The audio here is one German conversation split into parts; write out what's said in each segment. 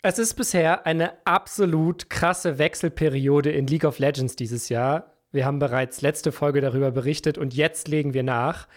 Es ist bisher eine absolut krasse Wechselperiode in League of Legends dieses Jahr. Wir haben bereits letzte Folge darüber berichtet und jetzt legen wir nach.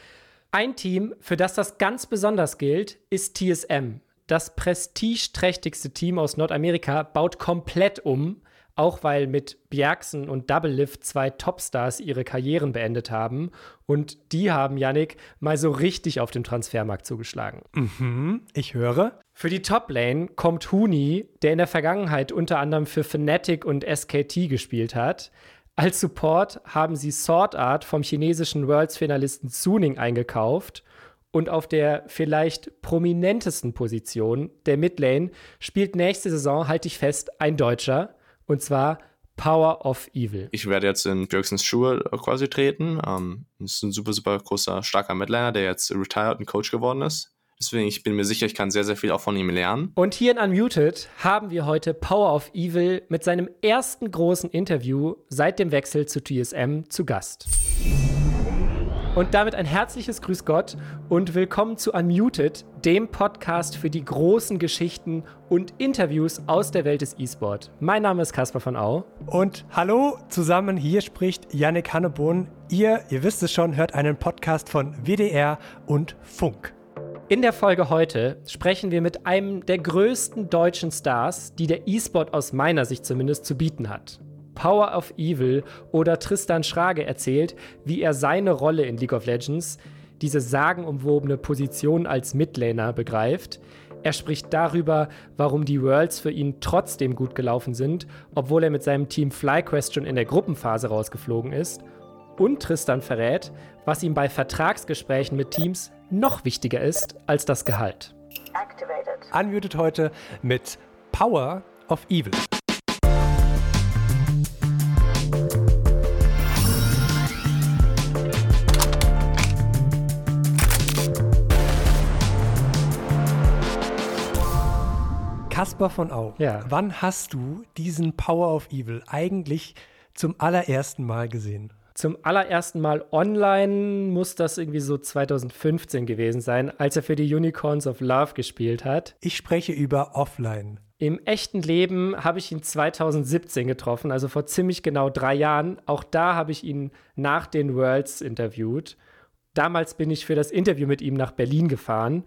Ein Team, für das das ganz besonders gilt, ist TSM. Das prestigeträchtigste Team aus Nordamerika baut komplett um auch weil mit Bjergsen und Double Lift zwei Topstars ihre Karrieren beendet haben. Und die haben Yannick mal so richtig auf dem Transfermarkt zugeschlagen. Mhm, ich höre. Für die Top-Lane kommt Huni, der in der Vergangenheit unter anderem für Fnatic und SKT gespielt hat. Als Support haben sie Sword Art vom chinesischen Worlds-Finalisten Suning eingekauft. Und auf der vielleicht prominentesten Position, der Midlane, spielt nächste Saison, halte ich fest, ein Deutscher, und zwar Power of Evil. Ich werde jetzt in Björksens Schuhe quasi treten. Ähm, ist ein super, super großer, starker Midliner, der jetzt retired und Coach geworden ist. Deswegen, ich bin mir sicher, ich kann sehr, sehr viel auch von ihm lernen. Und hier in Unmuted haben wir heute Power of Evil mit seinem ersten großen Interview seit dem Wechsel zu TSM zu Gast. Und damit ein herzliches Grüß Gott und willkommen zu Unmuted, dem Podcast für die großen Geschichten und Interviews aus der Welt des E-Sport. Mein Name ist Caspar von Au. Und hallo zusammen, hier spricht Yannick Hannebohn. Ihr, ihr wisst es schon, hört einen Podcast von WDR und Funk. In der Folge heute sprechen wir mit einem der größten deutschen Stars, die der E-Sport aus meiner Sicht zumindest zu bieten hat. Power of Evil oder Tristan Schrage erzählt, wie er seine Rolle in League of Legends, diese sagenumwobene Position als Midlaner begreift. Er spricht darüber, warum die Worlds für ihn trotzdem gut gelaufen sind, obwohl er mit seinem Team FlyQuest schon in der Gruppenphase rausgeflogen ist. Und Tristan verrät, was ihm bei Vertragsgesprächen mit Teams noch wichtiger ist als das Gehalt. Unmuted heute mit Power of Evil. Kasper von Au, ja. wann hast du diesen Power of Evil eigentlich zum allerersten Mal gesehen? Zum allerersten Mal online muss das irgendwie so 2015 gewesen sein, als er für die Unicorns of Love gespielt hat. Ich spreche über offline. Im echten Leben habe ich ihn 2017 getroffen, also vor ziemlich genau drei Jahren. Auch da habe ich ihn nach den Worlds interviewt. Damals bin ich für das Interview mit ihm nach Berlin gefahren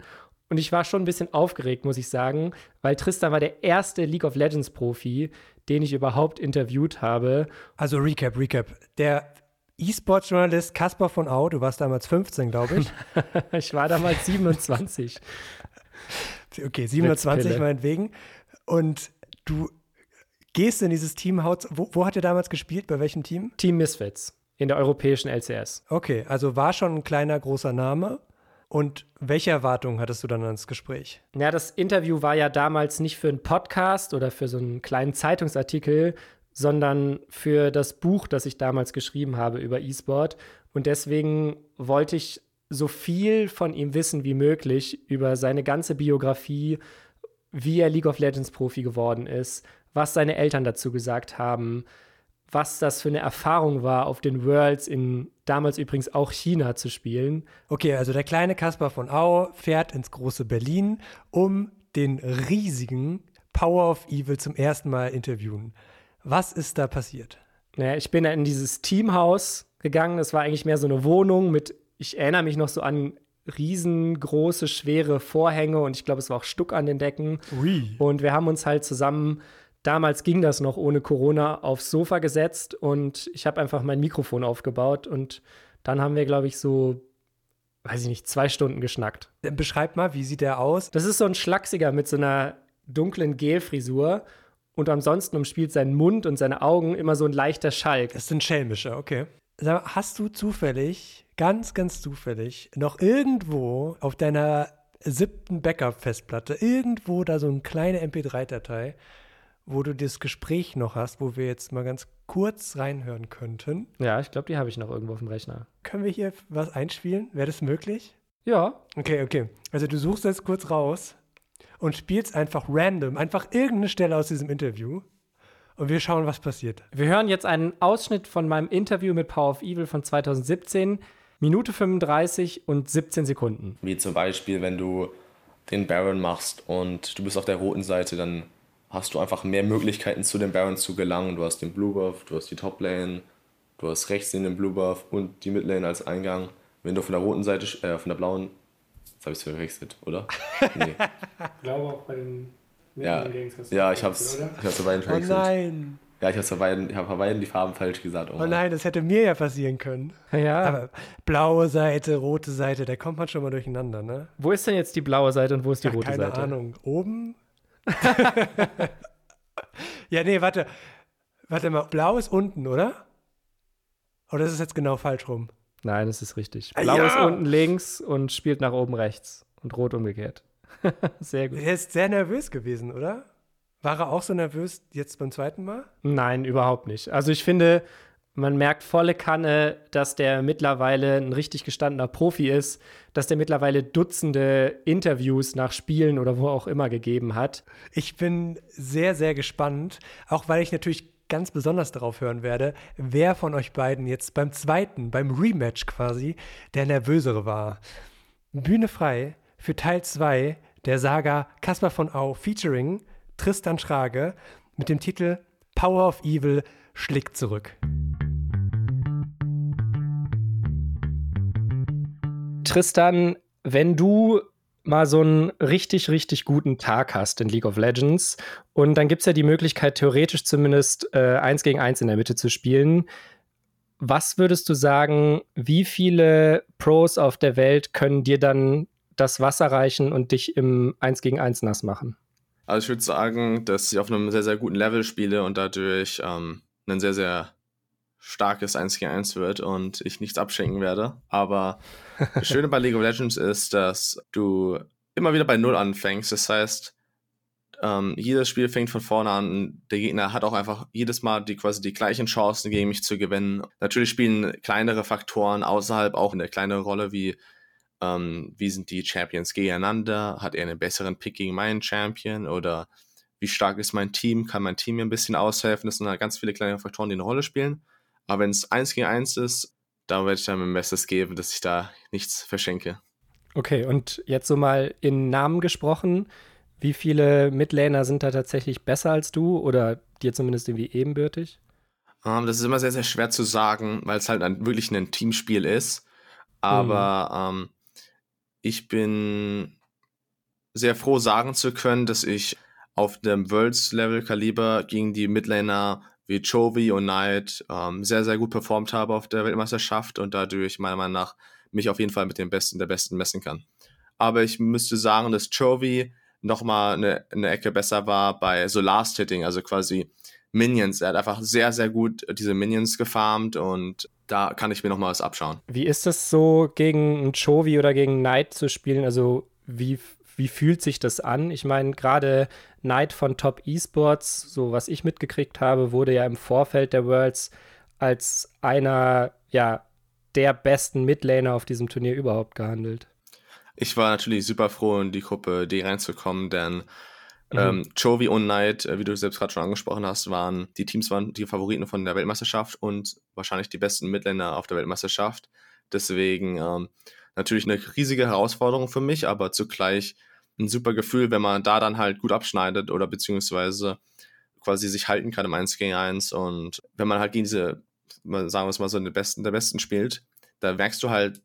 und ich war schon ein bisschen aufgeregt, muss ich sagen, weil Tristan war der erste League of Legends Profi, den ich überhaupt interviewt habe. Also Recap, Recap. Der E-Sports-Journalist Caspar von Au, du warst damals 15, glaube ich. ich war damals 27. okay, 27 meinetwegen. Und du gehst in dieses Teamhaus. Wo, wo hat er damals gespielt? Bei welchem Team? Team Misfits in der europäischen LCS. Okay, also war schon ein kleiner, großer Name. Und welche Erwartungen hattest du dann ans Gespräch? Ja, das Interview war ja damals nicht für einen Podcast oder für so einen kleinen Zeitungsartikel, sondern für das Buch, das ich damals geschrieben habe über E-Sport. Und deswegen wollte ich so viel von ihm wissen wie möglich über seine ganze Biografie, wie er League of Legends Profi geworden ist, was seine Eltern dazu gesagt haben, was das für eine Erfahrung war, auf den Worlds in damals übrigens auch China zu spielen. Okay, also der kleine Kaspar von Au fährt ins große Berlin, um den riesigen Power of Evil zum ersten Mal interviewen. Was ist da passiert? Naja, ich bin in dieses Teamhaus gegangen. Das war eigentlich mehr so eine Wohnung mit, ich erinnere mich noch so an riesengroße, schwere Vorhänge und ich glaube, es war auch Stuck an den Decken. Ui. Und wir haben uns halt zusammen damals ging das noch ohne Corona aufs Sofa gesetzt und ich habe einfach mein Mikrofon aufgebaut und dann haben wir, glaube ich, so, weiß ich nicht, zwei Stunden geschnackt. Beschreib mal, wie sieht der aus? Das ist so ein Schlachsiger mit so einer dunklen Gelfrisur und ansonsten umspielt sein Mund und seine Augen immer so ein leichter Schalk. Das ist ein schelmischer, okay. Hast du zufällig, ganz, ganz zufällig, noch irgendwo auf deiner siebten Backup-Festplatte, irgendwo da so eine kleine MP3-Datei, wo du das Gespräch noch hast, wo wir jetzt mal ganz kurz reinhören könnten. Ja, ich glaube, die habe ich noch irgendwo auf dem Rechner. Können wir hier was einspielen? Wäre das möglich? Ja. Okay, okay. Also du suchst jetzt kurz raus und spielst einfach random, einfach irgendeine Stelle aus diesem Interview. Und wir schauen, was passiert. Wir hören jetzt einen Ausschnitt von meinem Interview mit Power of Evil von 2017. Minute 35 und 17 Sekunden. Wie zum Beispiel, wenn du den Baron machst und du bist auf der roten Seite, dann hast du einfach mehr Möglichkeiten zu den Barons zu gelangen. Du hast den Blue Buff, du hast die Top Lane, du hast rechts den Blue Buff und die Mid Lane als Eingang. Wenn du von der roten Seite, äh, von der blauen, jetzt habe ich es verwechselt, oder? Nee. ich glaube auch bei den ja, ja, ich hab's, ich hab's bei beiden Oh nein. Ja, ich habe bei, hab bei beiden die Farben falsch gesagt. Oh, oh nein, das hätte mir ja passieren können. Ja. Aber blaue Seite, rote Seite, da kommt man schon mal durcheinander, ne? Wo ist denn jetzt die blaue Seite und wo ist die Ach, rote keine Seite? Keine Ahnung. Oben? ja, nee, warte. Warte mal, blau ist unten, oder? Oder ist es jetzt genau falsch rum? Nein, es ist richtig. Blau ja. ist unten links und spielt nach oben rechts und rot umgekehrt. sehr gut. Er ist sehr nervös gewesen, oder? War er auch so nervös jetzt beim zweiten Mal? Nein, überhaupt nicht. Also ich finde, man merkt volle Kanne, dass der mittlerweile ein richtig gestandener Profi ist, dass der mittlerweile Dutzende Interviews nach Spielen oder wo auch immer gegeben hat. Ich bin sehr, sehr gespannt, auch weil ich natürlich ganz besonders darauf hören werde, wer von euch beiden jetzt beim zweiten, beim Rematch quasi, der nervösere war. Bühne frei für Teil 2 der Saga Caspar von Au featuring Tristan Schrage mit dem Titel Power of Evil schlägt zurück. Tristan, wenn du mal so einen richtig, richtig guten Tag hast in League of Legends und dann gibt es ja die Möglichkeit, theoretisch zumindest äh, eins gegen eins in der Mitte zu spielen. Was würdest du sagen, wie viele Pros auf der Welt können dir dann das Wasser reichen und dich im 1 gegen 1 nass machen? Also ich würde sagen, dass ich auf einem sehr, sehr guten Level spiele und dadurch ähm, ein sehr, sehr starkes 1 gegen 1 wird und ich nichts abschenken werde. Aber das Schöne bei League of Legends ist, dass du immer wieder bei Null anfängst. Das heißt, ähm, jedes Spiel fängt von vorne an. Der Gegner hat auch einfach jedes Mal die quasi die gleichen Chancen gegen mich zu gewinnen. Natürlich spielen kleinere Faktoren außerhalb auch eine kleine Rolle, wie ähm, wie sind die Champions gegeneinander? Hat er einen besseren Pick gegen meinen Champion? Oder wie stark ist mein Team? Kann mein Team mir ein bisschen aushelfen? Das sind halt ganz viele kleine Faktoren, die eine Rolle spielen. Aber wenn es eins gegen eins ist, da werde ich dann mein Bestes geben, dass ich da nichts verschenke. Okay, und jetzt so mal in Namen gesprochen, wie viele Midlaner sind da tatsächlich besser als du oder dir zumindest irgendwie ebenbürtig? Um, ähm, das ist immer sehr, sehr schwer zu sagen, weil es halt ein, wirklich ein Teamspiel ist. Aber mhm. ähm, ich bin sehr froh, sagen zu können, dass ich auf dem Worlds-Level-Kaliber gegen die Midlaner wie Chovy und Knight ähm, sehr, sehr gut performt habe auf der Weltmeisterschaft und dadurch meiner Meinung nach mich auf jeden Fall mit den Besten der Besten messen kann. Aber ich müsste sagen, dass Chovy nochmal eine, eine Ecke besser war bei so Last-Hitting, also quasi Minions. Er hat einfach sehr, sehr gut diese Minions gefarmt und da kann ich mir noch mal was abschauen. Wie ist es so, gegen einen Chovy oder gegen Knight zu spielen? Also, wie, wie fühlt sich das an? Ich meine, gerade Knight von Top Esports, so was ich mitgekriegt habe, wurde ja im Vorfeld der Worlds als einer, ja, der besten Midlaner auf diesem Turnier überhaupt gehandelt. Ich war natürlich super froh, in die Gruppe D reinzukommen, denn Mhm. Ähm, Chovy und Knight, äh, wie du selbst gerade schon angesprochen hast, waren die Teams waren die Favoriten von der Weltmeisterschaft und wahrscheinlich die besten Midländer auf der Weltmeisterschaft. Deswegen ähm, natürlich eine riesige Herausforderung für mich, aber zugleich ein super Gefühl, wenn man da dann halt gut abschneidet oder beziehungsweise quasi sich halten kann im 1 gegen 1 und wenn man halt gegen diese, sagen wir es mal so, den Besten der Besten spielt, da merkst du halt,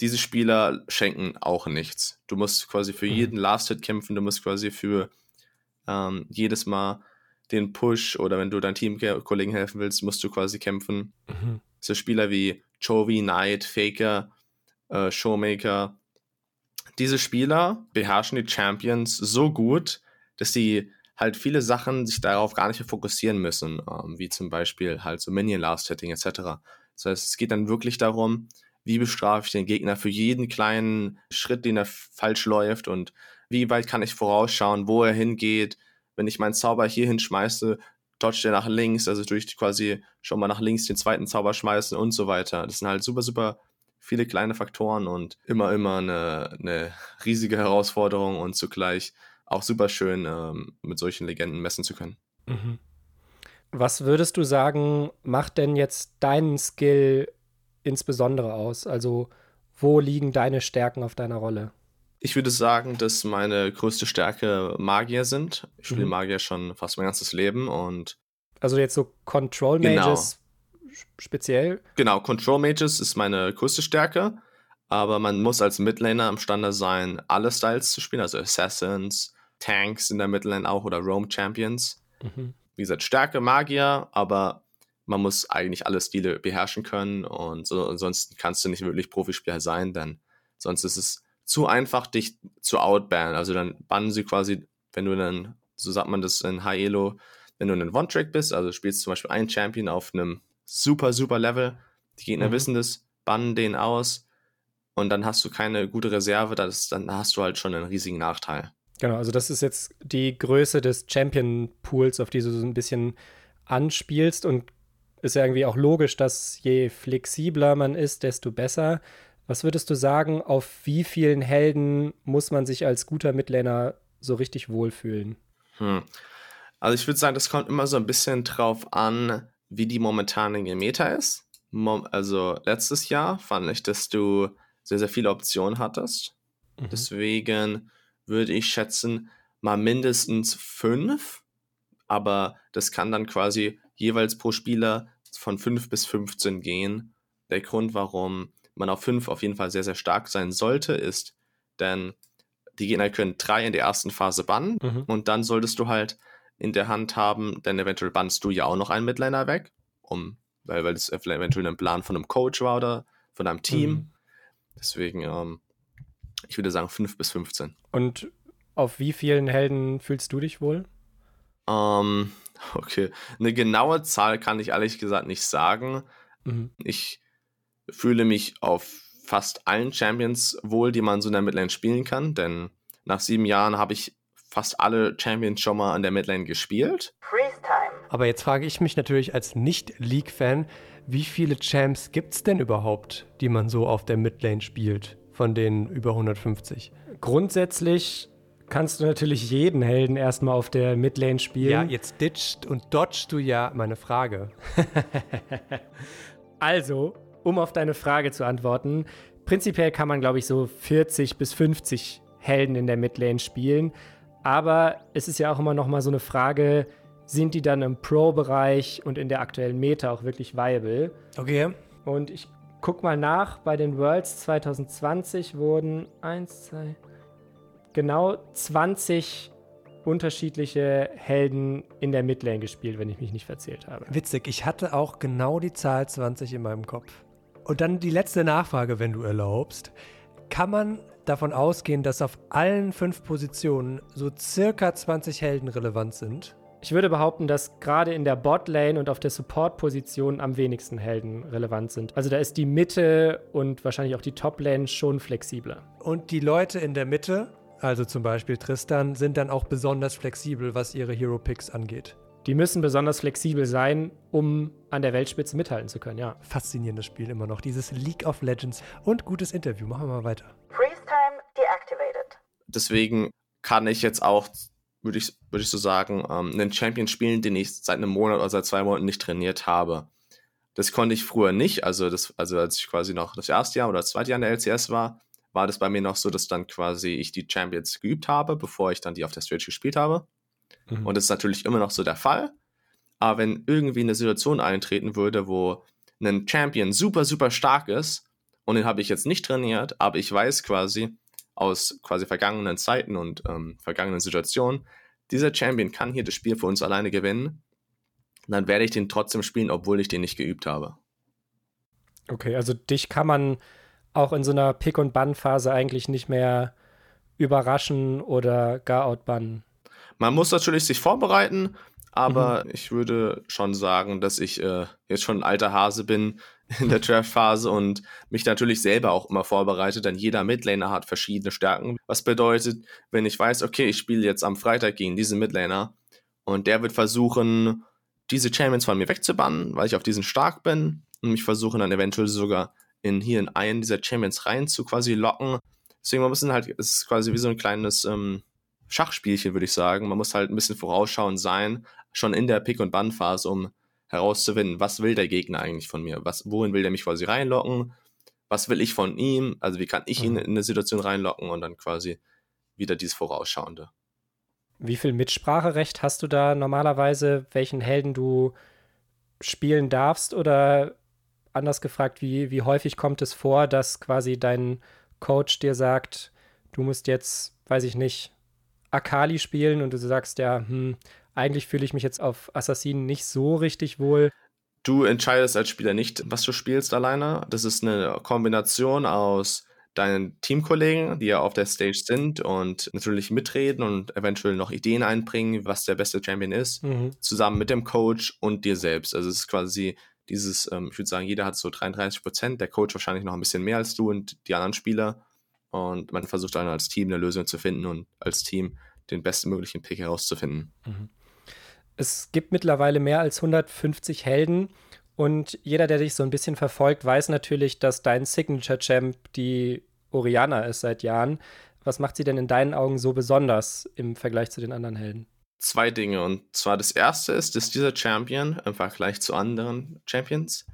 diese Spieler schenken auch nichts. Du musst quasi für mhm. jeden Last-Hit kämpfen, du musst quasi für ähm, jedes Mal den Push oder wenn du deinen Teamkollegen helfen willst, musst du quasi kämpfen. Mhm. So Spieler wie Chovy, Knight, Faker, äh, Showmaker. Diese Spieler beherrschen die Champions so gut, dass sie halt viele Sachen sich darauf gar nicht fokussieren müssen, ähm, wie zum Beispiel halt so Minion Last Hitting etc. Das heißt, es geht dann wirklich darum, wie bestrafe ich den Gegner für jeden kleinen Schritt, den er falsch läuft und wie weit kann ich vorausschauen, wo er hingeht. Wenn ich meinen Zauber hier hinschmeiße, dodgt er nach links, also durch quasi schon mal nach links den zweiten Zauber schmeißen und so weiter. Das sind halt super, super viele kleine Faktoren und immer, immer eine, eine riesige Herausforderung und zugleich auch super schön, ähm, mit solchen Legenden messen zu können. Mhm. Was würdest du sagen, macht denn jetzt deinen Skill insbesondere aus? Also, wo liegen deine Stärken auf deiner Rolle? Ich würde sagen, dass meine größte Stärke Magier sind. Ich spiele Mhm. Magier schon fast mein ganzes Leben und Also jetzt so Control Genau. Mages speziell. genau, Control Mages ist meine größte Stärke, aber man muss als Midlaner imstande sein, alle Styles zu spielen, also Assassins, Tanks in der Midlane auch oder Roam Champions. Mhm. Wie gesagt, Stärke Magier, aber man muss eigentlich alle Stile beherrschen können und so, ansonsten kannst du nicht wirklich Profispieler sein, denn sonst ist es zu einfach, dich zu outbannen. Also dann bannen sie quasi, wenn du dann, so sagt man das in High Elo, wenn du ein One-Track bist, also spielst zum Beispiel einen Champion auf einem super, super Level, die Gegner Mhm. wissen das, bannen den aus und dann hast du keine gute Reserve, das, dann hast du halt schon einen riesigen Nachteil. Genau, also das ist jetzt die Größe des Champion-Pools, auf die du so ein bisschen anspielst und ist ja irgendwie auch logisch, dass je flexibler man ist, desto besser. Was würdest du sagen, auf wie vielen Helden muss man sich als guter Midlaner so richtig wohlfühlen? Hm. Also ich würde sagen, das kommt immer so ein bisschen drauf an, wie die momentanige Meta ist. Mom also letztes Jahr fand ich, dass du sehr, sehr viele Optionen hattest. Mhm. Deswegen würde ich schätzen, mal mindestens fünf. Aber das kann dann quasi jeweils pro Spieler von 5 bis 15 gehen. Der Grund, warum man auf 5 auf jeden Fall sehr, sehr stark sein sollte, ist, denn die Gegner können drei in der ersten Phase bannen Mhm. und dann solltest du halt in der Hand haben, denn eventuell bannst du ja auch noch einen Midliner weg, um, weil, weil das eventuell ein Plan von einem Coach war oder von einem Team. Mhm. Deswegen, ähm, ich würde sagen 5 bis 15. Und auf wie vielen Helden fühlst du dich wohl? Ähm, okay. Eine genaue Zahl kann ich ehrlich gesagt nicht sagen. Mhm. Ich fühle mich auf fast allen Champions wohl, die man so in der Midlane spielen kann, denn nach sieben Jahren habe ich fast alle Champions schon mal an der Midlane gespielt. Aber jetzt frage ich mich natürlich als Nicht-League-Fan, wie viele Champs gibt es denn überhaupt, die man so auf der Midlane spielt, von den über 150? Grundsätzlich kannst du natürlich jeden Helden erstmal auf der Midlane spielen. Ja, jetzt ditcht und dodgst du ja meine Frage. Also, um auf deine Frage zu antworten, prinzipiell kann man, glaube ich, so 40 bis 50 Helden in der Midlane spielen. Aber es ist ja auch immer noch mal so eine Frage, sind die dann im Pro-Bereich und in der aktuellen Meta auch wirklich viable? Okay. Und ich guck mal nach, bei den Worlds 2020 wurden 1, 2, genau 20 unterschiedliche Helden in der Midlane gespielt, wenn ich mich nicht verzählt habe. Witzig, ich hatte auch genau die Zahl 20 in meinem Kopf. Und dann die letzte Nachfrage, wenn du erlaubst. Kann man davon ausgehen, dass auf allen fünf Positionen so circa 20 Helden relevant sind? Ich würde behaupten, dass gerade in der Botlane und auf der Support-Position am wenigsten Helden relevant sind. Also da ist die Mitte und wahrscheinlich auch die Top-Lane schon flexibler. Und die Leute in der Mitte, also zum Beispiel Tristan, sind dann auch besonders flexibel, was ihre Hero Picks angeht. Die müssen besonders flexibel sein, um an der Weltspitze mithalten zu können, ja. Faszinierendes Spiel immer noch. Dieses League of Legends und gutes Interview. Machen wir mal weiter. Freeze time deactivated. Deswegen kann ich jetzt auch, würde ich, würde ich so sagen, ähm, einen Champion spielen, den ich seit einem Monat oder seit zwei Monaten nicht trainiert habe. Das konnte ich früher nicht. Also, das, also als ich quasi noch das erste Jahr oder das zweite Jahr in der LCS war, war das bei mir noch so, dass dann quasi ich die Champions geübt habe, bevor ich dann die auf der Stage gespielt habe. Mhm. Und das ist natürlich immer noch so der Fall. Aber wenn irgendwie eine Situation eintreten würde, wo ein Champion super, super stark ist und den habe ich jetzt nicht trainiert, aber ich weiß quasi aus quasi vergangenen Zeiten und ähm, vergangenen Situationen, dieser Champion kann hier das Spiel für uns alleine gewinnen, dann werde ich den trotzdem spielen, obwohl ich den nicht geübt habe. Okay, also dich kann man auch in so einer Pick- und Bann-Phase eigentlich nicht mehr überraschen oder gar outbannen. Man muss natürlich sich vorbereiten, aber ich würde schon sagen, dass ich äh, jetzt schon ein alter Hase bin in der Draft-Phase und mich natürlich selber auch immer vorbereite, denn jeder Midlaner hat verschiedene Stärken. Was bedeutet, wenn ich weiß, okay, ich spiele jetzt am Freitag gegen diesen Midlaner und der wird versuchen, diese Champions von mir wegzubannen, weil ich auf diesen stark bin und mich versuchen dann eventuell sogar in hier in einen dieser Champions rein zu quasi locken. Deswegen man muss halt, es ist quasi wie so ein kleines ähm, Schachspielchen, würde ich sagen. Man muss halt ein bisschen vorausschauend sein, schon in der Pick- und Bann-Phase, um herauszufinden, was will der Gegner eigentlich von mir? Was, wohin will der mich quasi reinlocken? was will ich von ihm, also wie kann ich ihn Mhm. in eine Situation reinlocken und dann quasi wieder dieses Vorausschauende. Wie viel Mitspracherecht hast du da normalerweise, welchen Helden du spielen darfst? Oder anders gefragt, wie, wie häufig kommt es vor, dass quasi dein Coach dir sagt, du musst jetzt, weiß ich nicht, Akali spielen und du sagst ja, hm, eigentlich fühle ich mich jetzt auf Assassinen nicht so richtig wohl. Du entscheidest als Spieler nicht, was du spielst alleine. Das ist eine Kombination aus deinen Teamkollegen, die ja auf der Stage sind und natürlich mitreden und eventuell noch Ideen einbringen, was der beste Champion ist, Mhm. zusammen mit dem Coach und dir selbst. Also es ist quasi dieses, ähm, ich würde sagen, jeder hat so 33 Prozent, der Coach wahrscheinlich noch ein bisschen mehr als du und die anderen Spieler. Und man versucht dann als Team eine Lösung zu finden und als Team den bestmöglichen Pick herauszufinden. Es gibt mittlerweile mehr als 150 Helden und jeder, der dich so ein bisschen verfolgt, weiß natürlich, dass dein Signature-Champ die Oriana ist seit Jahren. Was macht sie denn in deinen Augen so besonders im Vergleich zu den anderen Helden? zwei Dinge. Und zwar das erste ist, dass dieser Champion im Vergleich zu anderen Champions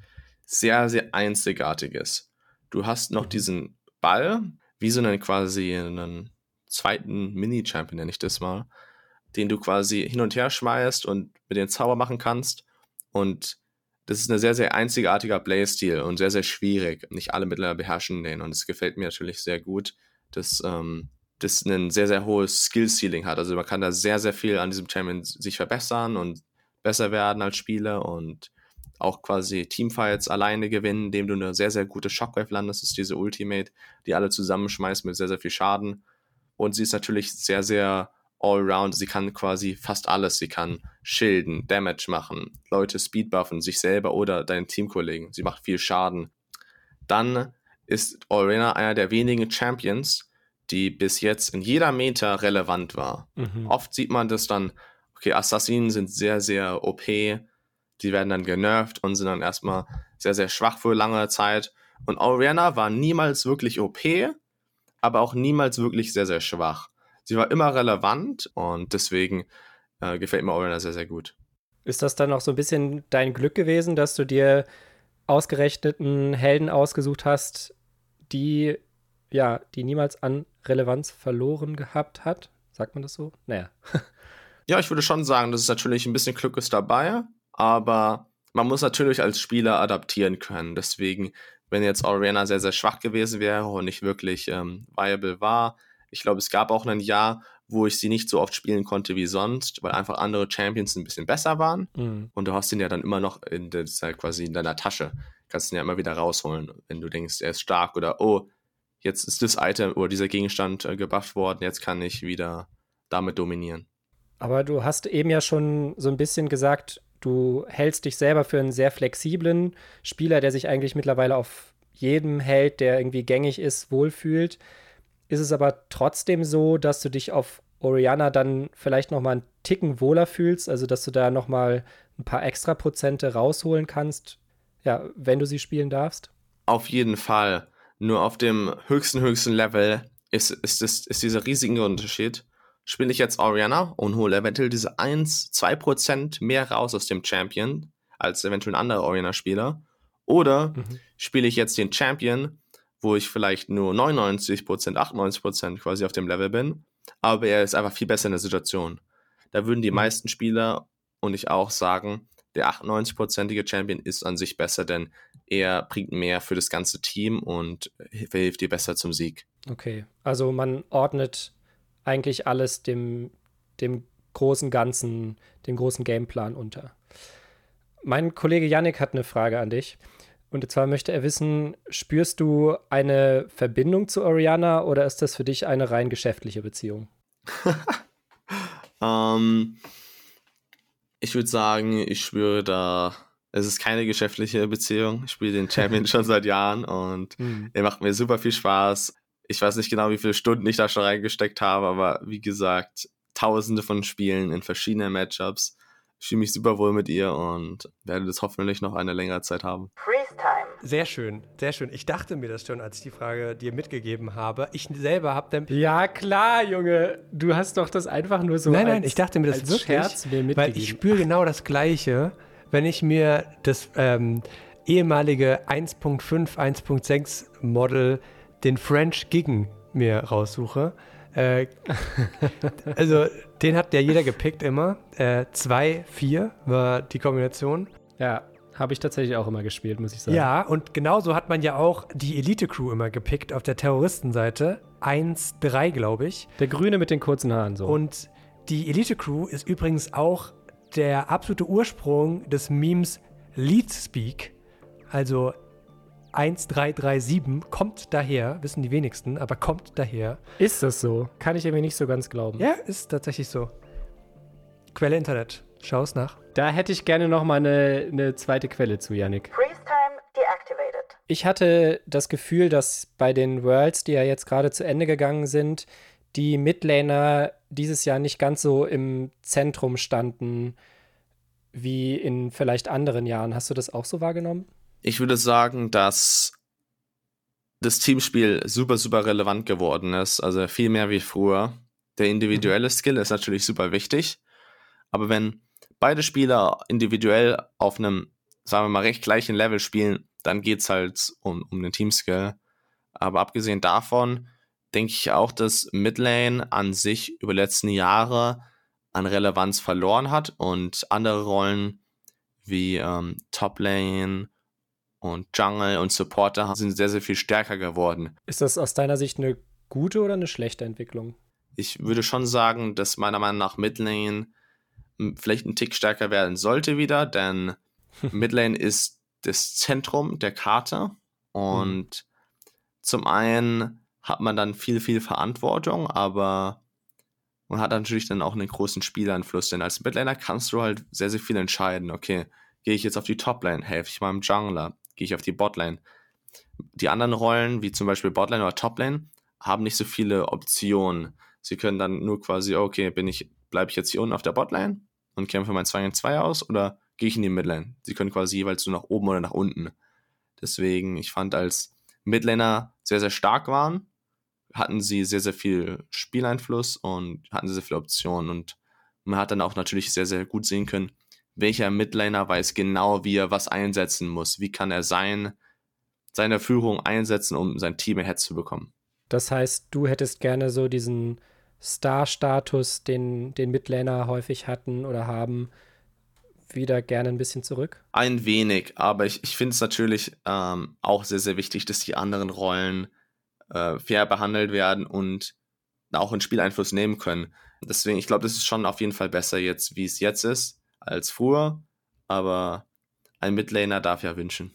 sehr, sehr einzigartig ist. Du hast noch diesen Ball, wie so einen quasi einen zweiten Mini-Champion, nenne ich das mal, den du quasi hin und her schmeißt und mit den Zauber machen kannst. Und das ist ein sehr, sehr einzigartiger Playstil und sehr, sehr schwierig. Nicht alle mittlerweile beherrschen den und es gefällt mir natürlich sehr gut, dass ähm, das ein sehr, sehr hohes Skill-Ceiling hat. Also man kann da sehr, sehr viel an diesem Champion sich verbessern und besser werden als Spieler und auch quasi Teamfights alleine gewinnen, indem du eine sehr, sehr gute Shockwave landest. Das ist diese Ultimate, die alle zusammenschmeißt mit sehr, sehr viel Schaden. Und sie ist natürlich sehr, sehr allround. Sie kann quasi fast alles. Sie kann schilden, Damage machen, Leute speedbuffen, sich selber oder deinen Teamkollegen. Sie macht viel Schaden. Dann ist Orena einer der wenigen Champions, die bis jetzt in jeder Meta relevant war. Mhm. Oft sieht man das dann, okay, Assassinen sind sehr, sehr OP, die werden dann genervt und sind dann erstmal sehr, sehr schwach für lange Zeit. Und Oriana war niemals wirklich OP, aber auch niemals wirklich sehr, sehr schwach. Sie war immer relevant und deswegen äh, gefällt mir Oriana sehr, sehr gut. Ist das dann auch so ein bisschen dein Glück gewesen, dass du dir ausgerechneten Helden ausgesucht hast, die ja, die niemals an Relevanz verloren gehabt hat? Sagt man das so? Naja. Ja, ich würde schon sagen, dass es natürlich ein bisschen Glück ist dabei, aber man muss natürlich als Spieler adaptieren können. Deswegen, wenn jetzt Oriana sehr, sehr schwach gewesen wäre und nicht wirklich ähm, viable war, ich glaube, es gab auch ein Jahr, wo ich sie nicht so oft spielen konnte wie sonst, weil einfach andere Champions ein bisschen besser waren. Mhm. Und du hast ihn ja dann immer noch in der, halt quasi in deiner Tasche. Kannst ihn ja immer wieder rausholen, wenn du denkst, er ist stark oder oh, jetzt ist das Item oder dieser Gegenstand äh, gebufft worden, jetzt kann ich wieder damit dominieren. Aber du hast eben ja schon so ein bisschen gesagt, du hältst dich selber für einen sehr flexiblen Spieler, der sich eigentlich mittlerweile auf jedem Held, der irgendwie gängig ist, wohlfühlt. Ist es aber trotzdem so, dass du dich auf Oriana dann vielleicht noch mal einen Ticken wohler fühlst, also dass du da noch mal ein paar extra Prozente rausholen kannst, ja, wenn du sie spielen darfst? Auf jeden Fall. Nur auf dem höchsten, höchsten Level ist, ist, ist, ist dieser riesige Unterschied. Spiele ich jetzt Oriana und hole eventuell diese 1, 2% mehr raus aus dem Champion als eventuell ein anderer Oriana-Spieler. Oder Mhm. spiele ich jetzt den Champion, wo ich vielleicht nur 99%, 98% quasi auf dem Level bin, aber er ist einfach viel besser in der Situation. Da würden die Mhm. meisten Spieler und ich auch sagen, der 98%ige Champion ist an sich besser, denn er bringt mehr für das ganze Team und hilft dir besser zum Sieg. Okay, also man ordnet eigentlich alles dem, dem großen Ganzen, dem großen Gameplan unter. Mein Kollege Yannick hat eine Frage an dich. Und zwar möchte er wissen, spürst du eine Verbindung zu Oriana oder ist das für dich eine rein geschäftliche Beziehung? Ähm, ich würde sagen, ich spüre da, es ist keine geschäftliche Beziehung. Ich spiele den Champion schon seit Jahren und er macht mir super viel Spaß. Ich weiß nicht genau, wie viele Stunden ich da schon reingesteckt habe, aber wie gesagt, tausende von Spielen in verschiedenen Matchups. Ich fühle mich super wohl mit ihr und werde das hoffentlich noch eine längere Zeit haben. Freeze time. Sehr schön, sehr schön. Ich dachte mir das schon, als ich die Frage dir mitgegeben habe. Ich selber habe dann. Ja, klar, Junge. Du hast doch das einfach nur so nein, nein, als, ich dachte mir das wirklich, Scherz mir weil mitgegeben. ich spüre genau das Gleiche, wenn ich mir das, ähm, ehemalige 1.5, 1.6 Model, den French Giggen, mir raussuche. Äh, also den hat ja jeder gepickt immer. 2, äh, 4 war die Kombination. Ja, habe ich tatsächlich auch immer gespielt, muss ich sagen. Ja, und genauso hat man ja auch die Elite-Crew immer gepickt auf der Terroristenseite. 1, 3, glaube ich. Der Grüne mit den kurzen Haaren so. Und die Elite-Crew ist übrigens auch der absolute Ursprung des Memes Lead Speak. Also 1337 kommt daher, wissen die wenigsten, aber kommt daher. Ist das so? Kann ich irgendwie nicht so ganz glauben. Ja, ist tatsächlich so. Quelle Internet. Schau es nach. Da hätte ich gerne noch mal eine, eine zweite Quelle zu, Yannick. Freeze time deactivated. Ich hatte das Gefühl, dass bei den Worlds, die ja jetzt gerade zu Ende gegangen sind, die Midlaner dieses Jahr nicht ganz so im Zentrum standen wie in vielleicht anderen Jahren. Hast du das auch so wahrgenommen? Ich würde sagen, dass das Teamspiel super, super relevant geworden ist. Also viel mehr wie früher. Der individuelle mhm. Skill ist natürlich super wichtig. Aber wenn beide Spieler individuell auf einem, sagen wir mal, recht gleichen Level spielen, dann geht es halt um, um den Teamskill. Aber abgesehen davon denke ich auch, dass Midlane an sich über die letzten Jahre an Relevanz verloren hat und andere Rollen wie ähm, Toplane und Jungle und Supporter sind sehr, sehr viel stärker geworden. Ist das aus deiner Sicht eine gute oder eine schlechte Entwicklung? Ich würde schon sagen, dass meiner Meinung nach Midlane vielleicht ein Tick stärker werden sollte wieder, denn Midlane ist das Zentrum der Karte und mhm. zum einen hat man dann viel, viel Verantwortung, aber man hat natürlich dann auch einen großen Spieleinfluss, denn als Midlaner kannst du halt sehr, sehr viel entscheiden. Okay, gehe ich jetzt auf die Toplane, helfe ich meinem Jungler, gehe ich auf die Botlane. Die anderen Rollen, wie zum Beispiel Botlane oder Toplane, haben nicht so viele Optionen. Sie können dann nur quasi, okay, bin ich, bleibe ich jetzt hier unten auf der Botlane und kämpfe mein 2 in 2 aus oder gehe ich in die Midlane? Sie können quasi jeweils nur nach oben oder nach unten. Deswegen, ich fand, als Midlaner sehr, sehr stark waren, hatten sie sehr, sehr viel Spieleinfluss und hatten sehr, sehr viele Optionen. Und man hat dann auch natürlich sehr, sehr gut sehen können, welcher Midlaner weiß genau, wie er was einsetzen muss. Wie kann er sein, seine Führung einsetzen, um sein Team ahead zu bekommen. Das heißt, du hättest gerne so diesen Star-Status, den, den Midlaner häufig hatten oder haben, wieder gerne ein bisschen zurück? Ein wenig, aber ich, ich finde es natürlich ähm, auch sehr, sehr wichtig, dass die anderen Rollen äh, fair behandelt werden und auch einen Spieleinfluss nehmen können. Deswegen, ich glaube, das ist schon auf jeden Fall besser jetzt, wie es jetzt ist, als früher. Aber ein Midlaner darf ja wünschen.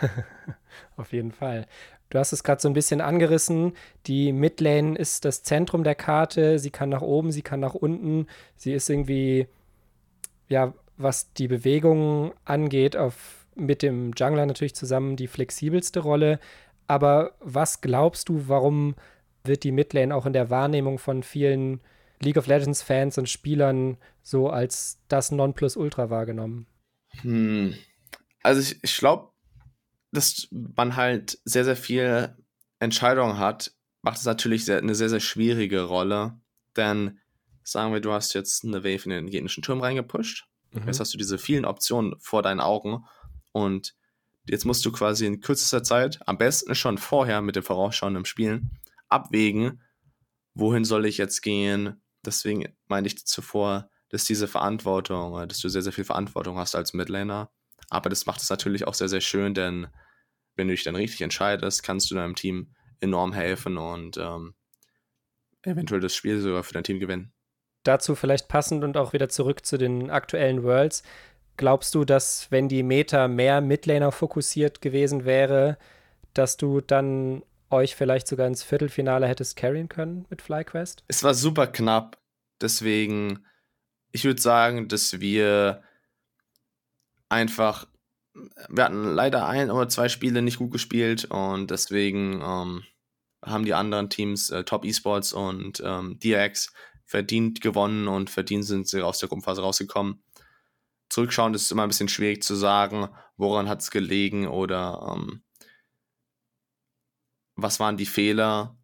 auf jeden Fall. Du hast es gerade so ein bisschen angerissen. Die Midlane ist das Zentrum der Karte. Sie kann nach oben, sie kann nach unten. Sie ist irgendwie, ja, was die Bewegungen angeht, auf, mit dem Jungler natürlich zusammen die flexibelste Rolle. Aber was glaubst du, warum wird die Midlane auch in der Wahrnehmung von vielen League of Legends Fans und Spielern so als das Nonplusultra wahrgenommen? Hm. Also ich, ich glaube, dass man halt sehr, sehr viel Entscheidungen hat, macht es natürlich sehr, eine sehr, sehr schwierige Rolle. Denn sagen wir, du hast jetzt eine Wave in den genischen Turm reingepusht. Mhm. Jetzt hast du diese vielen Optionen vor deinen Augen und Jetzt musst du quasi in kürzester Zeit, am besten schon vorher mit dem vorausschauenden Spielen, abwägen, wohin soll ich jetzt gehen. Deswegen meine ich zuvor, dass diese Verantwortung, dass du sehr, sehr viel Verantwortung hast als Midlaner. Aber das macht es natürlich auch sehr, sehr schön, denn wenn du dich dann richtig entscheidest, kannst du deinem Team enorm helfen und ähm, eventuell das Spiel sogar für dein Team gewinnen. Dazu vielleicht passend und auch wieder zurück zu den aktuellen Worlds. Glaubst du, dass wenn die Meta mehr Midlaner fokussiert gewesen wäre, dass du dann euch vielleicht sogar ins Viertelfinale hättest carryen können mit FlyQuest? Es war super knapp. Deswegen, ich würde sagen, dass wir einfach, wir hatten leider ein oder zwei Spiele nicht gut gespielt und deswegen ähm, haben die anderen Teams, äh, Top Esports und ähm, DX, verdient gewonnen und verdient sind sie aus der Gruppenphase rausgekommen zurückschauend ist es immer ein bisschen schwierig zu sagen, woran hat es gelegen oder ähm, was waren die Fehler.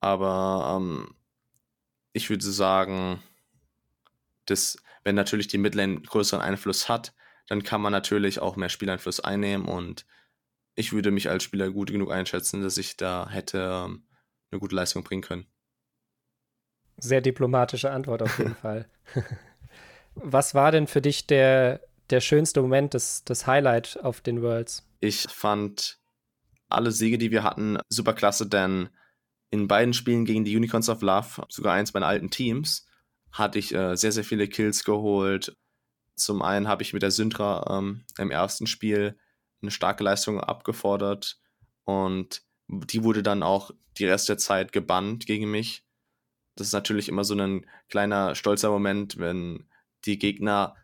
Aber ähm, ich würde sagen, dass wenn natürlich die Midlane größeren Einfluss hat, dann kann man natürlich auch mehr Spieleinfluss einnehmen und ich würde mich als Spieler gut genug einschätzen, dass ich da hätte ähm, eine gute Leistung bringen können. Sehr diplomatische Antwort auf jeden Fall. Was war denn für dich der, der schönste Moment, das, das Highlight auf den Worlds? Ich fand alle Siege, die wir hatten, super klasse, denn in beiden Spielen gegen die Unicorns of Love, sogar eins meiner alten Teams, hatte ich äh, sehr, sehr viele Kills geholt. Zum einen habe ich mit der Syndra ähm, im ersten Spiel eine starke Leistung abgefordert und die wurde dann auch die Rest der Zeit gebannt gegen mich. Das ist natürlich immer so ein kleiner stolzer Moment, wenn die Gegner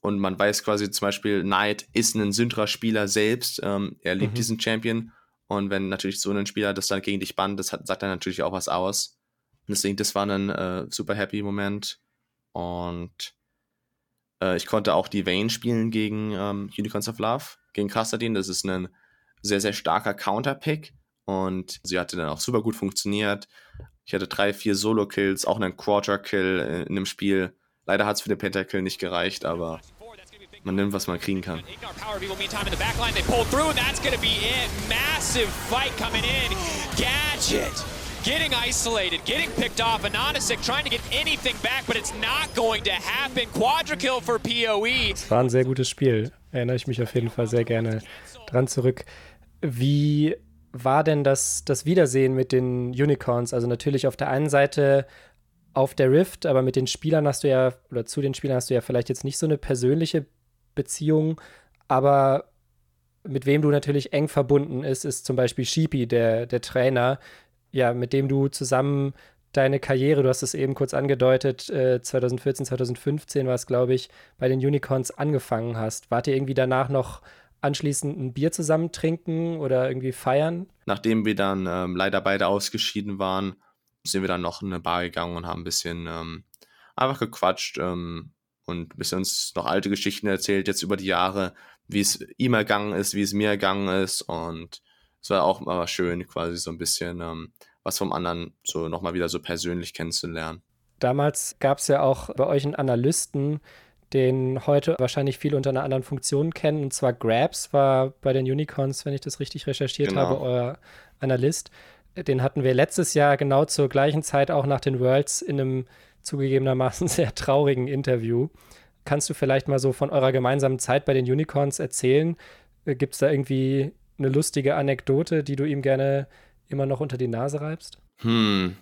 und man weiß quasi zum Beispiel, Knight ist ein Syndra-Spieler selbst, ähm, er liebt mhm. diesen Champion und wenn natürlich so ein Spieler das dann gegen dich bannt, das hat, sagt dann natürlich auch was aus. Und deswegen, das war ein äh, super happy Moment und äh, ich konnte auch die Vayne spielen gegen ähm, Unicorns of Love, gegen Castadin. Das ist ein sehr, sehr starker Counter-Pick. Und sie hatte dann auch super gut funktioniert. Ich hatte drei, vier Solo-Kills, auch einen Quarter-Kill in dem Spiel. Leider hat es für den Pentakill nicht gereicht, aber man nimmt, was man kriegen kann. Gadget getting isolated, getting picked off. Anonisic trying to get anything back, but it's not going to happen. Quadra-Kill for PoE. Es war ein sehr gutes Spiel. Erinnere ich mich auf jeden Fall sehr gerne dran zurück. Wie war denn das, das Wiedersehen mit den Unicorns? Also natürlich auf der einen Seite auf der Rift, aber mit den Spielern hast du ja, oder zu den Spielern hast du ja vielleicht jetzt nicht so eine persönliche Beziehung, aber mit wem du natürlich eng verbunden ist, ist zum Beispiel Sheepy, der, der Trainer, ja, mit dem du zusammen deine Karriere, du hast es eben kurz angedeutet, äh, 2014, 2015 war es, glaube ich, bei den Unicorns angefangen hast. Wart ihr irgendwie danach noch anschließend ein Bier zusammen trinken oder irgendwie feiern? Nachdem wir dann ähm, leider beide ausgeschieden waren, sind wir dann noch in eine Bar gegangen und haben ein bisschen ähm, einfach gequatscht ähm, und ein bisschen uns noch alte Geschichten erzählt, jetzt über die Jahre, wie es ihm ergangen ist, wie es mir ergangen ist und es war auch mal schön, quasi so ein bisschen ähm, was vom anderen so nochmal wieder so persönlich kennenzulernen. Damals gab es ja auch bei euch einen Analysten, den heute wahrscheinlich viele unter einer anderen Funktion kennen. Und zwar Grabs war bei den Unicorns, wenn ich das richtig recherchiert genau. habe, euer Analyst. Den hatten wir letztes Jahr genau zur gleichen Zeit auch nach den Worlds in einem zugegebenermaßen sehr traurigen Interview. Kannst du vielleicht mal so von eurer gemeinsamen Zeit bei den Unicorns erzählen? Äh, Gibt es da irgendwie eine lustige Anekdote, die du ihm gerne immer noch unter die Nase reibst? Hm.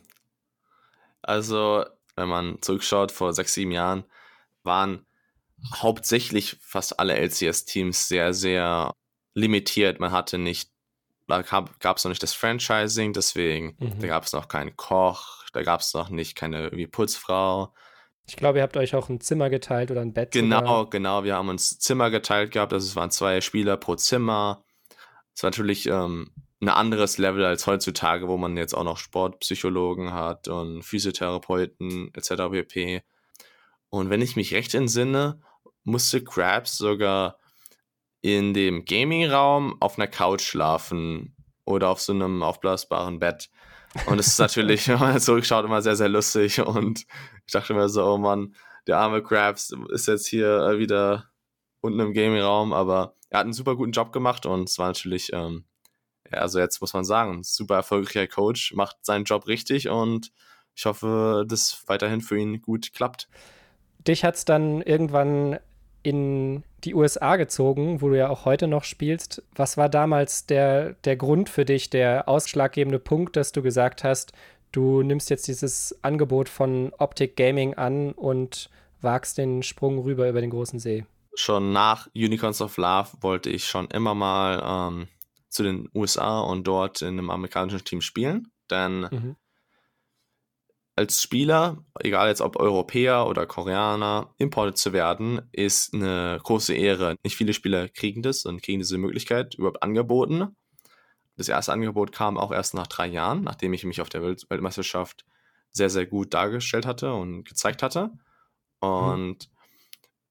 Also, wenn man zurückschaut, vor sechs, sieben Jahren waren hauptsächlich fast alle LCS-Teams sehr, sehr limitiert. Man hatte nicht, da gab es noch nicht das Franchising, deswegen, mhm. da gab es noch keinen Koch, da gab es noch nicht keine irgendwie Putzfrau. Ich glaube, ihr habt euch auch ein Zimmer geteilt oder ein Bett. Genau, sogar. genau. Wir haben uns Zimmer geteilt gehabt. Also es waren zwei Spieler pro Zimmer. Es war natürlich ähm, ein anderes Level als heutzutage, wo man jetzt auch noch Sportpsychologen hat und Physiotherapeuten etc. pp. Und wenn ich mich recht entsinne, musste Krabs sogar in dem Gaming-Raum auf einer Couch schlafen oder auf so einem aufblasbaren Bett. Und es ist natürlich, wenn man zurückschaut, immer sehr, sehr lustig. Und ich dachte mir so, oh Mann, der arme Krabs ist jetzt hier äh, wieder unten im Gaming-Raum, aber er hat einen super guten Job gemacht und es war natürlich, ähm, ja, also jetzt muss man sagen, super erfolgreicher Coach, macht seinen Job richtig und ich hoffe, dass weiterhin für ihn gut klappt. Dich hat es dann irgendwann in die USA gezogen, wo du ja auch heute noch spielst. Was war damals der, der Grund für dich, der ausschlaggebende Punkt, dass du gesagt hast, du nimmst jetzt dieses Angebot von Optic Gaming an und wagst den Sprung rüber über den großen See? schon nach Unicorns of Love wollte ich schon immer mal ähm, zu den USA und dort in einem amerikanischen Team spielen. Denn mhm. Als Spieler, egal jetzt ob Europäer oder Koreaner, importiert zu werden, ist eine große Ehre. Nicht viele Spieler kriegen das und kriegen diese Möglichkeit überhaupt angeboten. Das erste Angebot kam auch erst nach drei Jahren, nachdem ich mich auf der Welt Weltmeisterschaft sehr, sehr gut dargestellt hatte und gezeigt hatte. Und mhm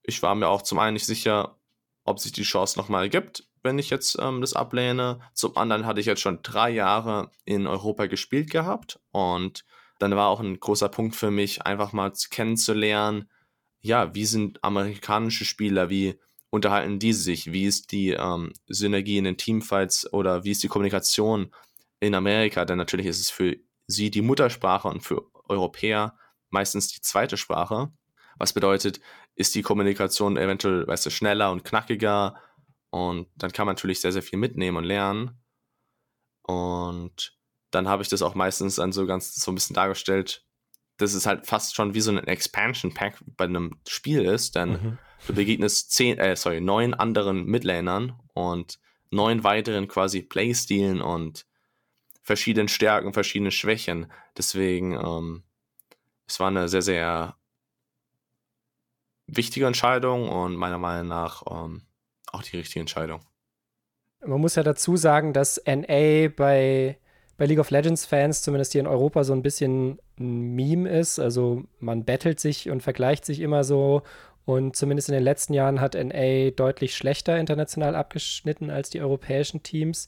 ich war mir auch zum einen nicht sicher, ob sich die Chance nochmal gibt, wenn ich jetzt ähm, das ablehne. Zum anderen hatte ich jetzt schon drei Jahre in Europa gespielt gehabt und dann war auch ein großer Punkt für mich, einfach mal kennenzulernen, ja, wie sind amerikanische Spieler, wie unterhalten die sich? Wie ist die ähm, Synergie in den Teamfights oder wie ist die Kommunikation in Amerika? Denn natürlich ist es für sie die Muttersprache und für Europäer meistens die zweite Sprache. Was bedeutet, ist die Kommunikation eventuell, weißt du, schneller und knackiger und dann kann man natürlich sehr, sehr viel mitnehmen und lernen. Und dann habe ich das auch meistens dann so ganz so ein bisschen dargestellt, dass es halt fast schon wie so ein Expansion Pack bei einem Spiel ist, denn mhm. du begegnest zehn, äh, sorry, neun anderen Midlanern und neun weiteren quasi Playstilen und verschiedenen Stärken, verschiedene Schwächen. Deswegen, ähm, es war eine sehr, sehr wichtige Entscheidung und meiner Meinung nach ähm, auch die richtige Entscheidung. Man muss ja dazu sagen, dass NA bei, bei League of Legends Fans, zumindest hier in Europa, so ein bisschen ein Meme ist. Also man battelt sich und vergleicht sich immer so. Und zumindest in den letzten Jahren hat NA deutlich schlechter international abgeschnitten als die europäischen Teams.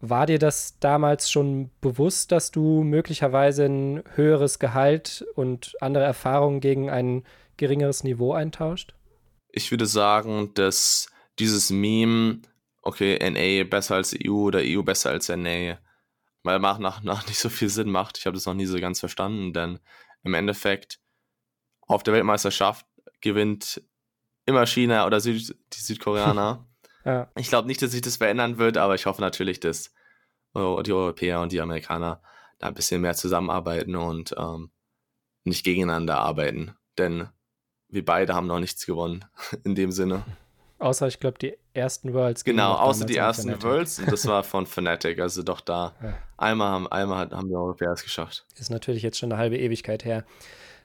War dir das damals schon bewusst, dass du möglicherweise ein höheres Gehalt und andere Erfahrungen gegen ein geringeres Niveau eintauscht? Ich würde sagen, dass dieses Meme, okay, NA besser als EU oder EU besser als NA, weil nach, nach, nach nicht so viel Sinn macht. Ich habe das noch nie so ganz verstanden, denn im Endeffekt auf der Weltmeisterschaft gewinnt immer China oder Süd, die Südkoreaner. ja. Ich glaube nicht, dass sich das verändern wird, aber ich hoffe natürlich, dass die Europäer und die Amerikaner da ein bisschen mehr zusammenarbeiten und ähm, nicht gegeneinander arbeiten. Denn wir beide haben noch nichts gewonnen in dem Sinne. Außer, ich glaube, die ersten Worlds. Genau, außer die ersten Fnatic. Worlds und das war von Fnatic, also doch da. Ja. Einmal, haben, einmal haben wir Europäer es geschafft. Ist natürlich jetzt schon eine halbe Ewigkeit her.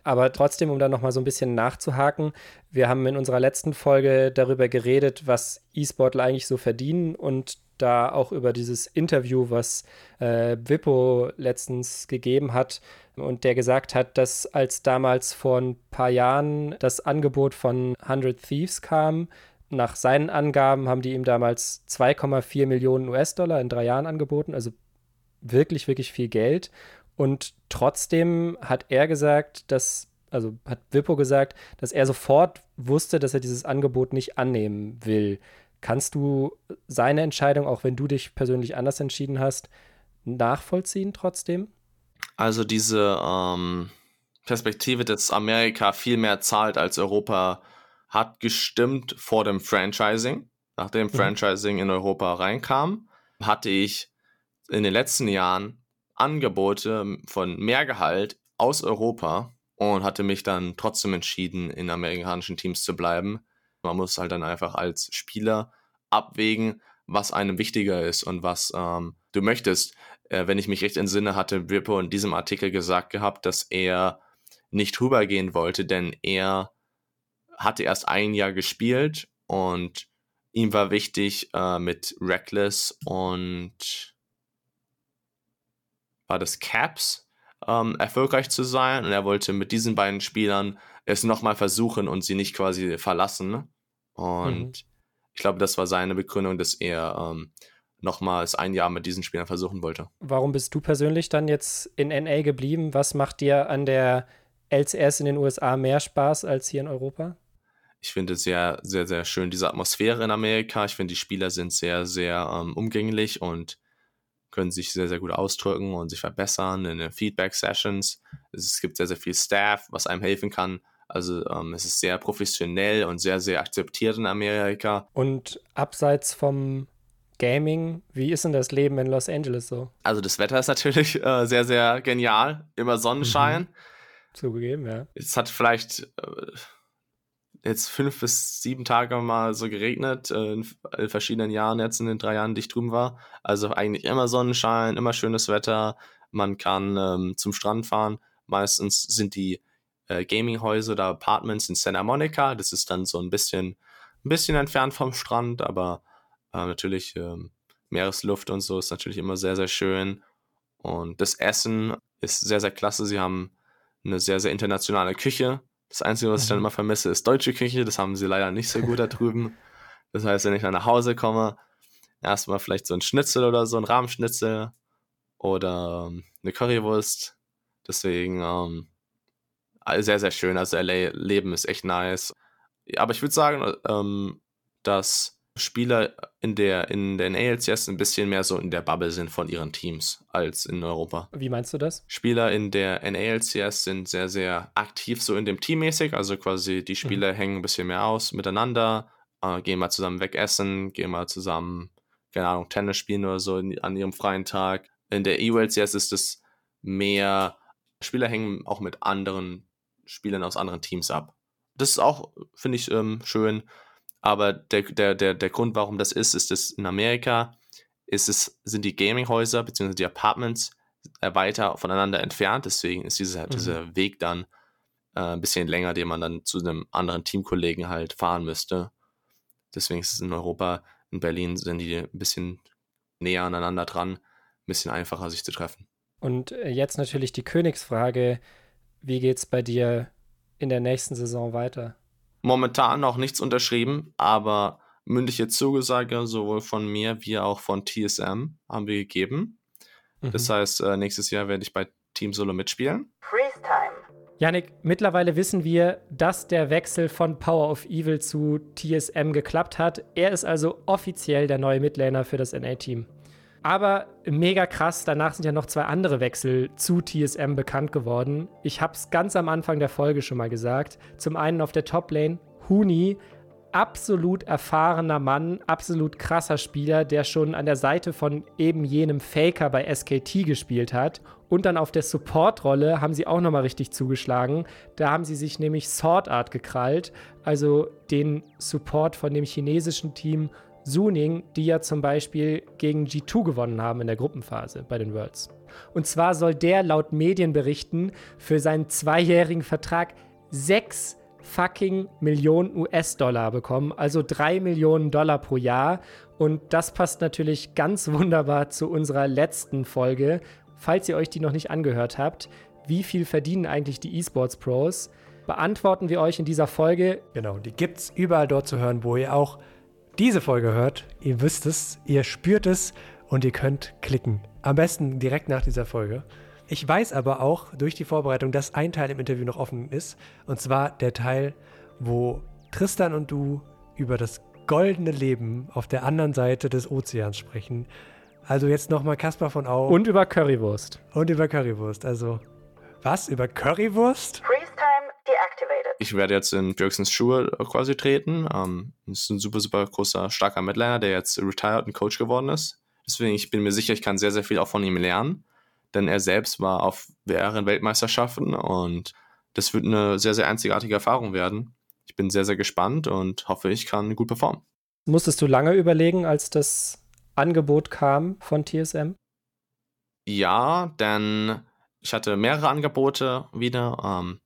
Aber trotzdem, um da nochmal so ein bisschen nachzuhaken, wir haben in unserer letzten Folge darüber geredet, was E-Sportler eigentlich so verdienen und da auch über dieses Interview, was äh, Wippo letztens gegeben hat und der gesagt hat, dass als damals vor ein paar Jahren das Angebot von 100 Thieves kam, nach seinen Angaben haben die ihm damals 2,4 Millionen US-Dollar in drei Jahren angeboten, also wirklich, wirklich viel Geld. Und trotzdem hat er gesagt, dass, also hat Wippo gesagt, dass er sofort wusste, dass er dieses Angebot nicht annehmen will. Kannst du seine Entscheidung, auch wenn du dich persönlich anders entschieden hast, nachvollziehen trotzdem? Also diese ähm, Perspektive, dass Amerika viel mehr zahlt als Europa hat gestimmt vor dem Franchising. Nachdem mhm. Franchising in Europa reinkam, hatte ich in den letzten Jahren Angebote von mehr Gehalt aus Europa und hatte mich dann trotzdem entschieden, in amerikanischen Teams zu bleiben. Man muss halt dann einfach als Spieler abwägen, was einem wichtiger ist und was ähm, du möchtest. Äh, wenn ich mich recht entsinne, hatte Rippo in diesem Artikel gesagt gehabt, dass er nicht rübergehen wollte, denn er hatte erst ein Jahr gespielt und ihm war wichtig, äh, mit Reckless und war das Caps ähm, erfolgreich zu sein und er wollte mit diesen beiden Spielern es nochmal versuchen und sie nicht quasi verlassen. Und mhm. ich glaube, das war seine Begründung, dass er ähm, nochmals ein Jahr mit diesen Spielern versuchen wollte. Warum bist du persönlich dann jetzt in NA geblieben? Was macht dir an der LCS in den USA mehr Spaß als hier in Europa? Ich finde es sehr, sehr, sehr schön, diese Atmosphäre in Amerika. Ich finde, die Spieler sind sehr, sehr ähm, umgänglich und können sich sehr, sehr gut ausdrücken und sich verbessern in den Feedback-Sessions. Es gibt sehr, sehr viel Staff, was einem helfen kann. Also ähm, es ist sehr professionell und sehr, sehr akzeptiert in Amerika. Und abseits vom Gaming, wie ist denn das Leben in Los Angeles so? Also das Wetter ist natürlich äh, sehr, sehr genial. Immer Sonnenschein. Mhm. Zugegeben, ja. Es hat vielleicht äh, jetzt fünf bis sieben Tage mal so geregnet, äh, in, verschiedenen Jahren, jetzt in den drei Jahren, die ich drüben war. Also eigentlich immer Sonnenschein, immer schönes Wetter. Man kann ähm, zum Strand fahren. Meistens sind die äh, Gaminghäuser oder Apartments in Santa Monica. Das ist dann so ein bisschen, ein bisschen entfernt vom Strand, aber äh, natürlich ähm, Meeresluft und so ist natürlich immer sehr, sehr schön. Und das Essen ist sehr, sehr klasse. Sie haben eine sehr, sehr internationale Küche. Das Einzige, was ich dann mhm. immer vermisse, ist deutsche Küche. Das haben sie leider nicht so gut da drüben. Das heißt, wenn ich dann nach Hause komme, erstmal vielleicht so ein Schnitzel oder so, ein Rahmschnitzel oder ähm, eine Currywurst. Deswegen ähm, sehr, sehr schön. Also LA Leben ist echt nice. Aber ich würde sagen, ähm, dass Spieler in der, in der NALCS ein bisschen mehr so in der Bubble sind von ihren Teams als in Europa. Wie meinst du das? Spieler in der NALCS sind sehr, sehr aktiv so in dem Team mäßig, also quasi die Spieler mhm. hängen ein bisschen mehr aus miteinander, äh, gehen mal zusammen wegessen, gehen mal zusammen, keine Ahnung, Tennis spielen oder so in, an ihrem freien Tag. In der EULCS ist es mehr, Spieler hängen auch mit anderen Spielern aus anderen Teams ab. Das ist auch, finde ich, ähm, schön. Aber der, der, der, der Grund, warum das ist, ist, dass in Amerika ist es, sind die Gaminghäuser bzw. die Apartments weiter voneinander entfernt. Deswegen ist dieser, mhm. dieser Weg dann äh, ein bisschen länger, den man dann zu einem anderen Teamkollegen halt fahren müsste. Deswegen ist es in Europa, in Berlin sind die ein bisschen näher aneinander dran, ein bisschen einfacher sich zu treffen. Und äh, jetzt natürlich die Königsfrage: Wie geht es bei dir in der nächsten Saison weiter? Momentan noch nichts unterschrieben, aber mündliche Zugesage sowohl von mir wie auch von TSM haben wir gegeben. Mhm. Das heißt, äh, nächstes Jahr werde ich bei Team Solo mitspielen. Freeze Time. Janik, mittlerweile wissen wir, dass der Wechsel von Power of Evil zu TSM geklappt hat. Er ist also offiziell der neue Midlaner für das NA-Team. Aber mega krass, danach sind ja noch zwei andere Wechsel zu TSM bekannt geworden. Ich habe es ganz am Anfang der Folge schon mal gesagt. Zum einen auf der Top-Lane Huni, absolut erfahrener Mann, absolut krasser Spieler, der schon an der Seite von eben jenem Faker bei SKT gespielt hat. Und dann auf der Support-Rolle haben sie auch nochmal richtig zugeschlagen. Da haben sie sich nämlich Sword Art gekrallt, also den Support von dem chinesischen Team Suning, die ja zum Beispiel gegen G2 gewonnen haben in der Gruppenphase bei den Worlds. Und zwar soll der laut Medienberichten für seinen zweijährigen Vertrag sechs fucking Millionen US-Dollar bekommen, also drei Millionen Dollar pro Jahr. Und das passt natürlich ganz wunderbar zu unserer letzten Folge. Falls ihr euch die noch nicht angehört habt, wie viel verdienen eigentlich die E-Sports Pros? Beantworten wir euch in dieser Folge. Genau, die gibt's überall dort zu hören, wo ihr auch diese Folge hört, ihr wisst es, ihr spürt es und ihr könnt klicken. Am besten direkt nach dieser Folge. Ich weiß aber auch durch die Vorbereitung, dass ein Teil im Interview noch offen ist. Und zwar der Teil, wo Tristan und du über das goldene Leben auf der anderen Seite des Ozeans sprechen. Also jetzt nochmal Kaspar von Au. Und über Currywurst. Und über Currywurst. Also, was? Über Currywurst? Deactivated. Ich werde jetzt in Björksens Schuhe quasi treten. Das ist ein super, super großer, starker Midliner, der jetzt retired und Coach geworden ist. Deswegen, ich bin mir sicher, ich kann sehr, sehr viel auch von ihm lernen. Denn er selbst war auf mehreren Weltmeisterschaften und das wird eine sehr, sehr einzigartige Erfahrung werden. Ich bin sehr, sehr gespannt und hoffe, ich kann gut performen. Musstest du lange überlegen, als das Angebot kam von TSM? Ja, denn ich hatte mehrere Angebote wieder. Ähm,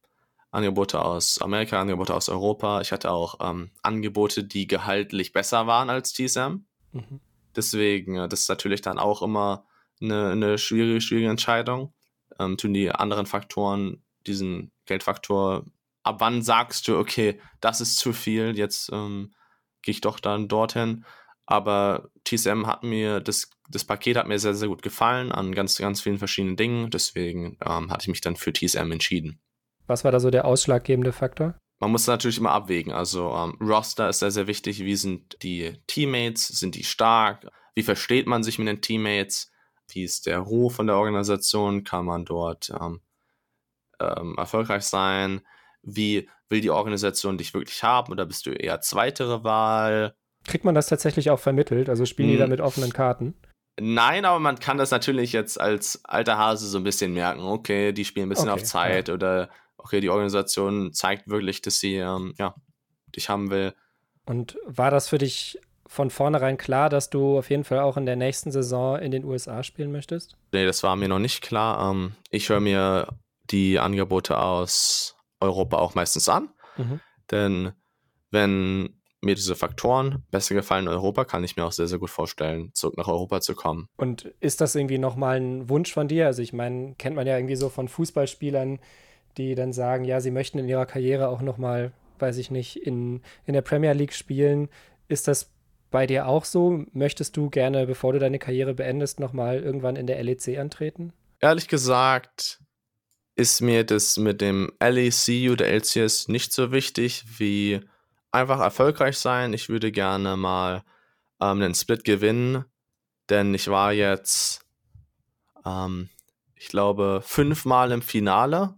Angebote aus Amerika, Angebote aus Europa. Ich hatte auch ähm, Angebote, die gehaltlich besser waren als TSM. Mhm. Deswegen, das ist natürlich dann auch immer eine, eine schwierige, schwierige Entscheidung. Ähm, tun die anderen Faktoren, diesen Geldfaktor, ab wann sagst du, okay, das ist zu viel, jetzt ähm, gehe ich doch dann dorthin. Aber TSM hat mir, das, das Paket hat mir sehr, sehr gut gefallen an ganz, ganz vielen verschiedenen Dingen. Deswegen ähm, hatte ich mich dann für TSM entschieden. Was war da so der ausschlaggebende Faktor? Man muss natürlich immer abwägen. Also ähm, Roster ist sehr, sehr wichtig. Wie sind die Teammates? Sind die stark? Wie versteht man sich mit den Teammates? Wie ist der Ruf von der Organisation? Kann man dort ähm, ähm, erfolgreich sein? Wie will die Organisation dich wirklich haben? Oder bist du eher zweitere Wahl? Kriegt man das tatsächlich auch vermittelt? Also spielen hm. die da mit offenen Karten? Nein, aber man kann das natürlich jetzt als alter Hase so ein bisschen merken. Okay, die spielen ein bisschen okay, auf Zeit ja. oder okay, die Organisation zeigt wirklich, dass sie ähm, ja, dich haben will. Und war das für dich von vornherein klar, dass du auf jeden Fall auch in der nächsten Saison in den USA spielen möchtest? Nee, das war mir noch nicht klar. Ähm, ich höre mir die Angebote aus Europa auch meistens an. Mhm. Denn wenn mir diese Faktoren besser gefallen in Europa, kann ich mir auch sehr, sehr gut vorstellen, zurück nach Europa zu kommen. Und ist das irgendwie nochmal ein Wunsch von dir? Also ich meine, kennt man ja irgendwie so von Fußballspielern, die dann sagen, ja, sie möchten in ihrer Karriere auch nochmal, weiß ich nicht, in, in der Premier League spielen. Ist das bei dir auch so? Möchtest du gerne, bevor du deine Karriere beendest, nochmal irgendwann in der LEC antreten? Ehrlich gesagt ist mir das mit dem LEC oder LCS nicht so wichtig wie einfach erfolgreich sein. Ich würde gerne mal ähm, einen Split gewinnen, denn ich war jetzt, ähm, ich glaube, fünfmal im Finale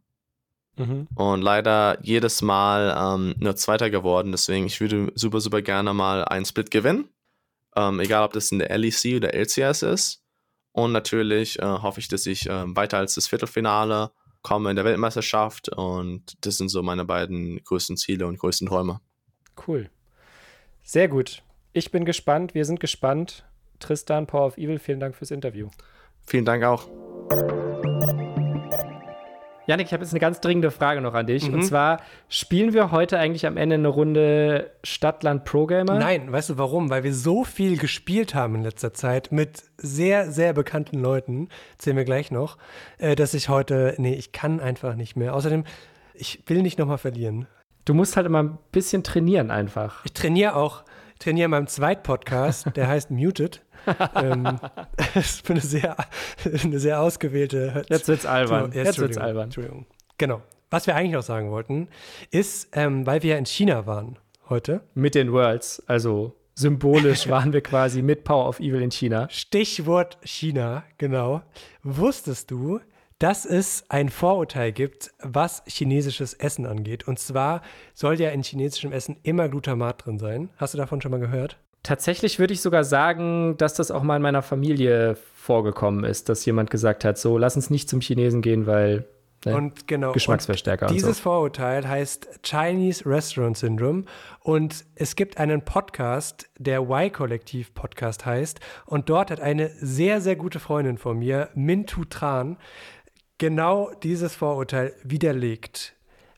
Mhm. und leider jedes Mal ähm, nur Zweiter geworden. Deswegen, ich würde super, super gerne mal einen Split gewinnen. Ähm, egal, ob das in der LEC oder LCS ist. Und natürlich äh, hoffe ich, dass ich äh, weiter als das Viertelfinale komme in der Weltmeisterschaft. Und das sind so meine beiden größten Ziele und größten Träume. Cool. Sehr gut. Ich bin gespannt. Wir sind gespannt. Tristan, Power of Evil, vielen Dank fürs Interview. Vielen Dank auch. Janik, ich habe jetzt eine ganz dringende Frage noch an dich. Mhm. Und zwar, spielen wir heute eigentlich am Ende eine Runde Stadtland Pro Gamer? Nein, weißt du warum? Weil wir so viel gespielt haben in letzter Zeit mit sehr, sehr bekannten Leuten, zählen wir gleich noch, äh, dass ich heute, nee, ich kann einfach nicht mehr. Außerdem, ich will nicht nochmal verlieren. Du musst halt immer ein bisschen trainieren einfach. Ich trainiere auch, trainiere in meinem Zweitpodcast, der heißt Muted. ähm, das ist eine sehr, eine sehr ausgewählte. Jetzt wird's albern. Ja, Jetzt wird's albern. Entschuldigung. Genau. Was wir eigentlich noch sagen wollten, ist, ähm, weil wir ja in China waren heute, Mit den Worlds. Also symbolisch waren wir quasi mit Power of Evil in China. Stichwort China, genau. Wusstest du, dass es ein Vorurteil gibt, was chinesisches Essen angeht? Und zwar soll ja in chinesischem Essen immer Glutamat drin sein. Hast du davon schon mal gehört? Tatsächlich würde ich sogar sagen, dass das auch mal in meiner Familie vorgekommen ist, dass jemand gesagt hat, so, lass uns nicht zum Chinesen gehen, weil ne, Und genau. Geschmacksverstärker und und dieses so. Vorurteil heißt Chinese Restaurant Syndrome. Und es gibt einen Podcast, der Y-Kollektiv Podcast heißt. Und dort hat eine sehr, sehr gute Freundin von mir, Mintu Tran, genau dieses Vorurteil widerlegt.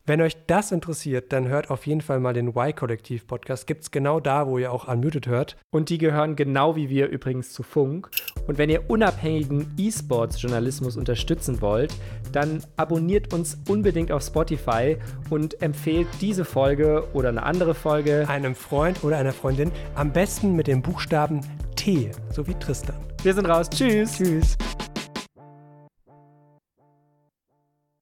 Wenn euch das interessiert, dann hört auf jeden Fall mal den Y-Kollektiv-Podcast. Gibt es genau da, wo ihr auch Unmuted hört. Und die gehören genau wie wir übrigens zu Funk. Und wenn ihr unabhängigen E-Sports-Journalismus unterstützen wollt, dann abonniert uns unbedingt auf Spotify und empfehlt diese Folge oder eine andere Folge. Einem Freund oder einer Freundin, am besten mit dem Buchstaben T, so wie Tristan. Wir sind raus. Tschüss. Tschüss.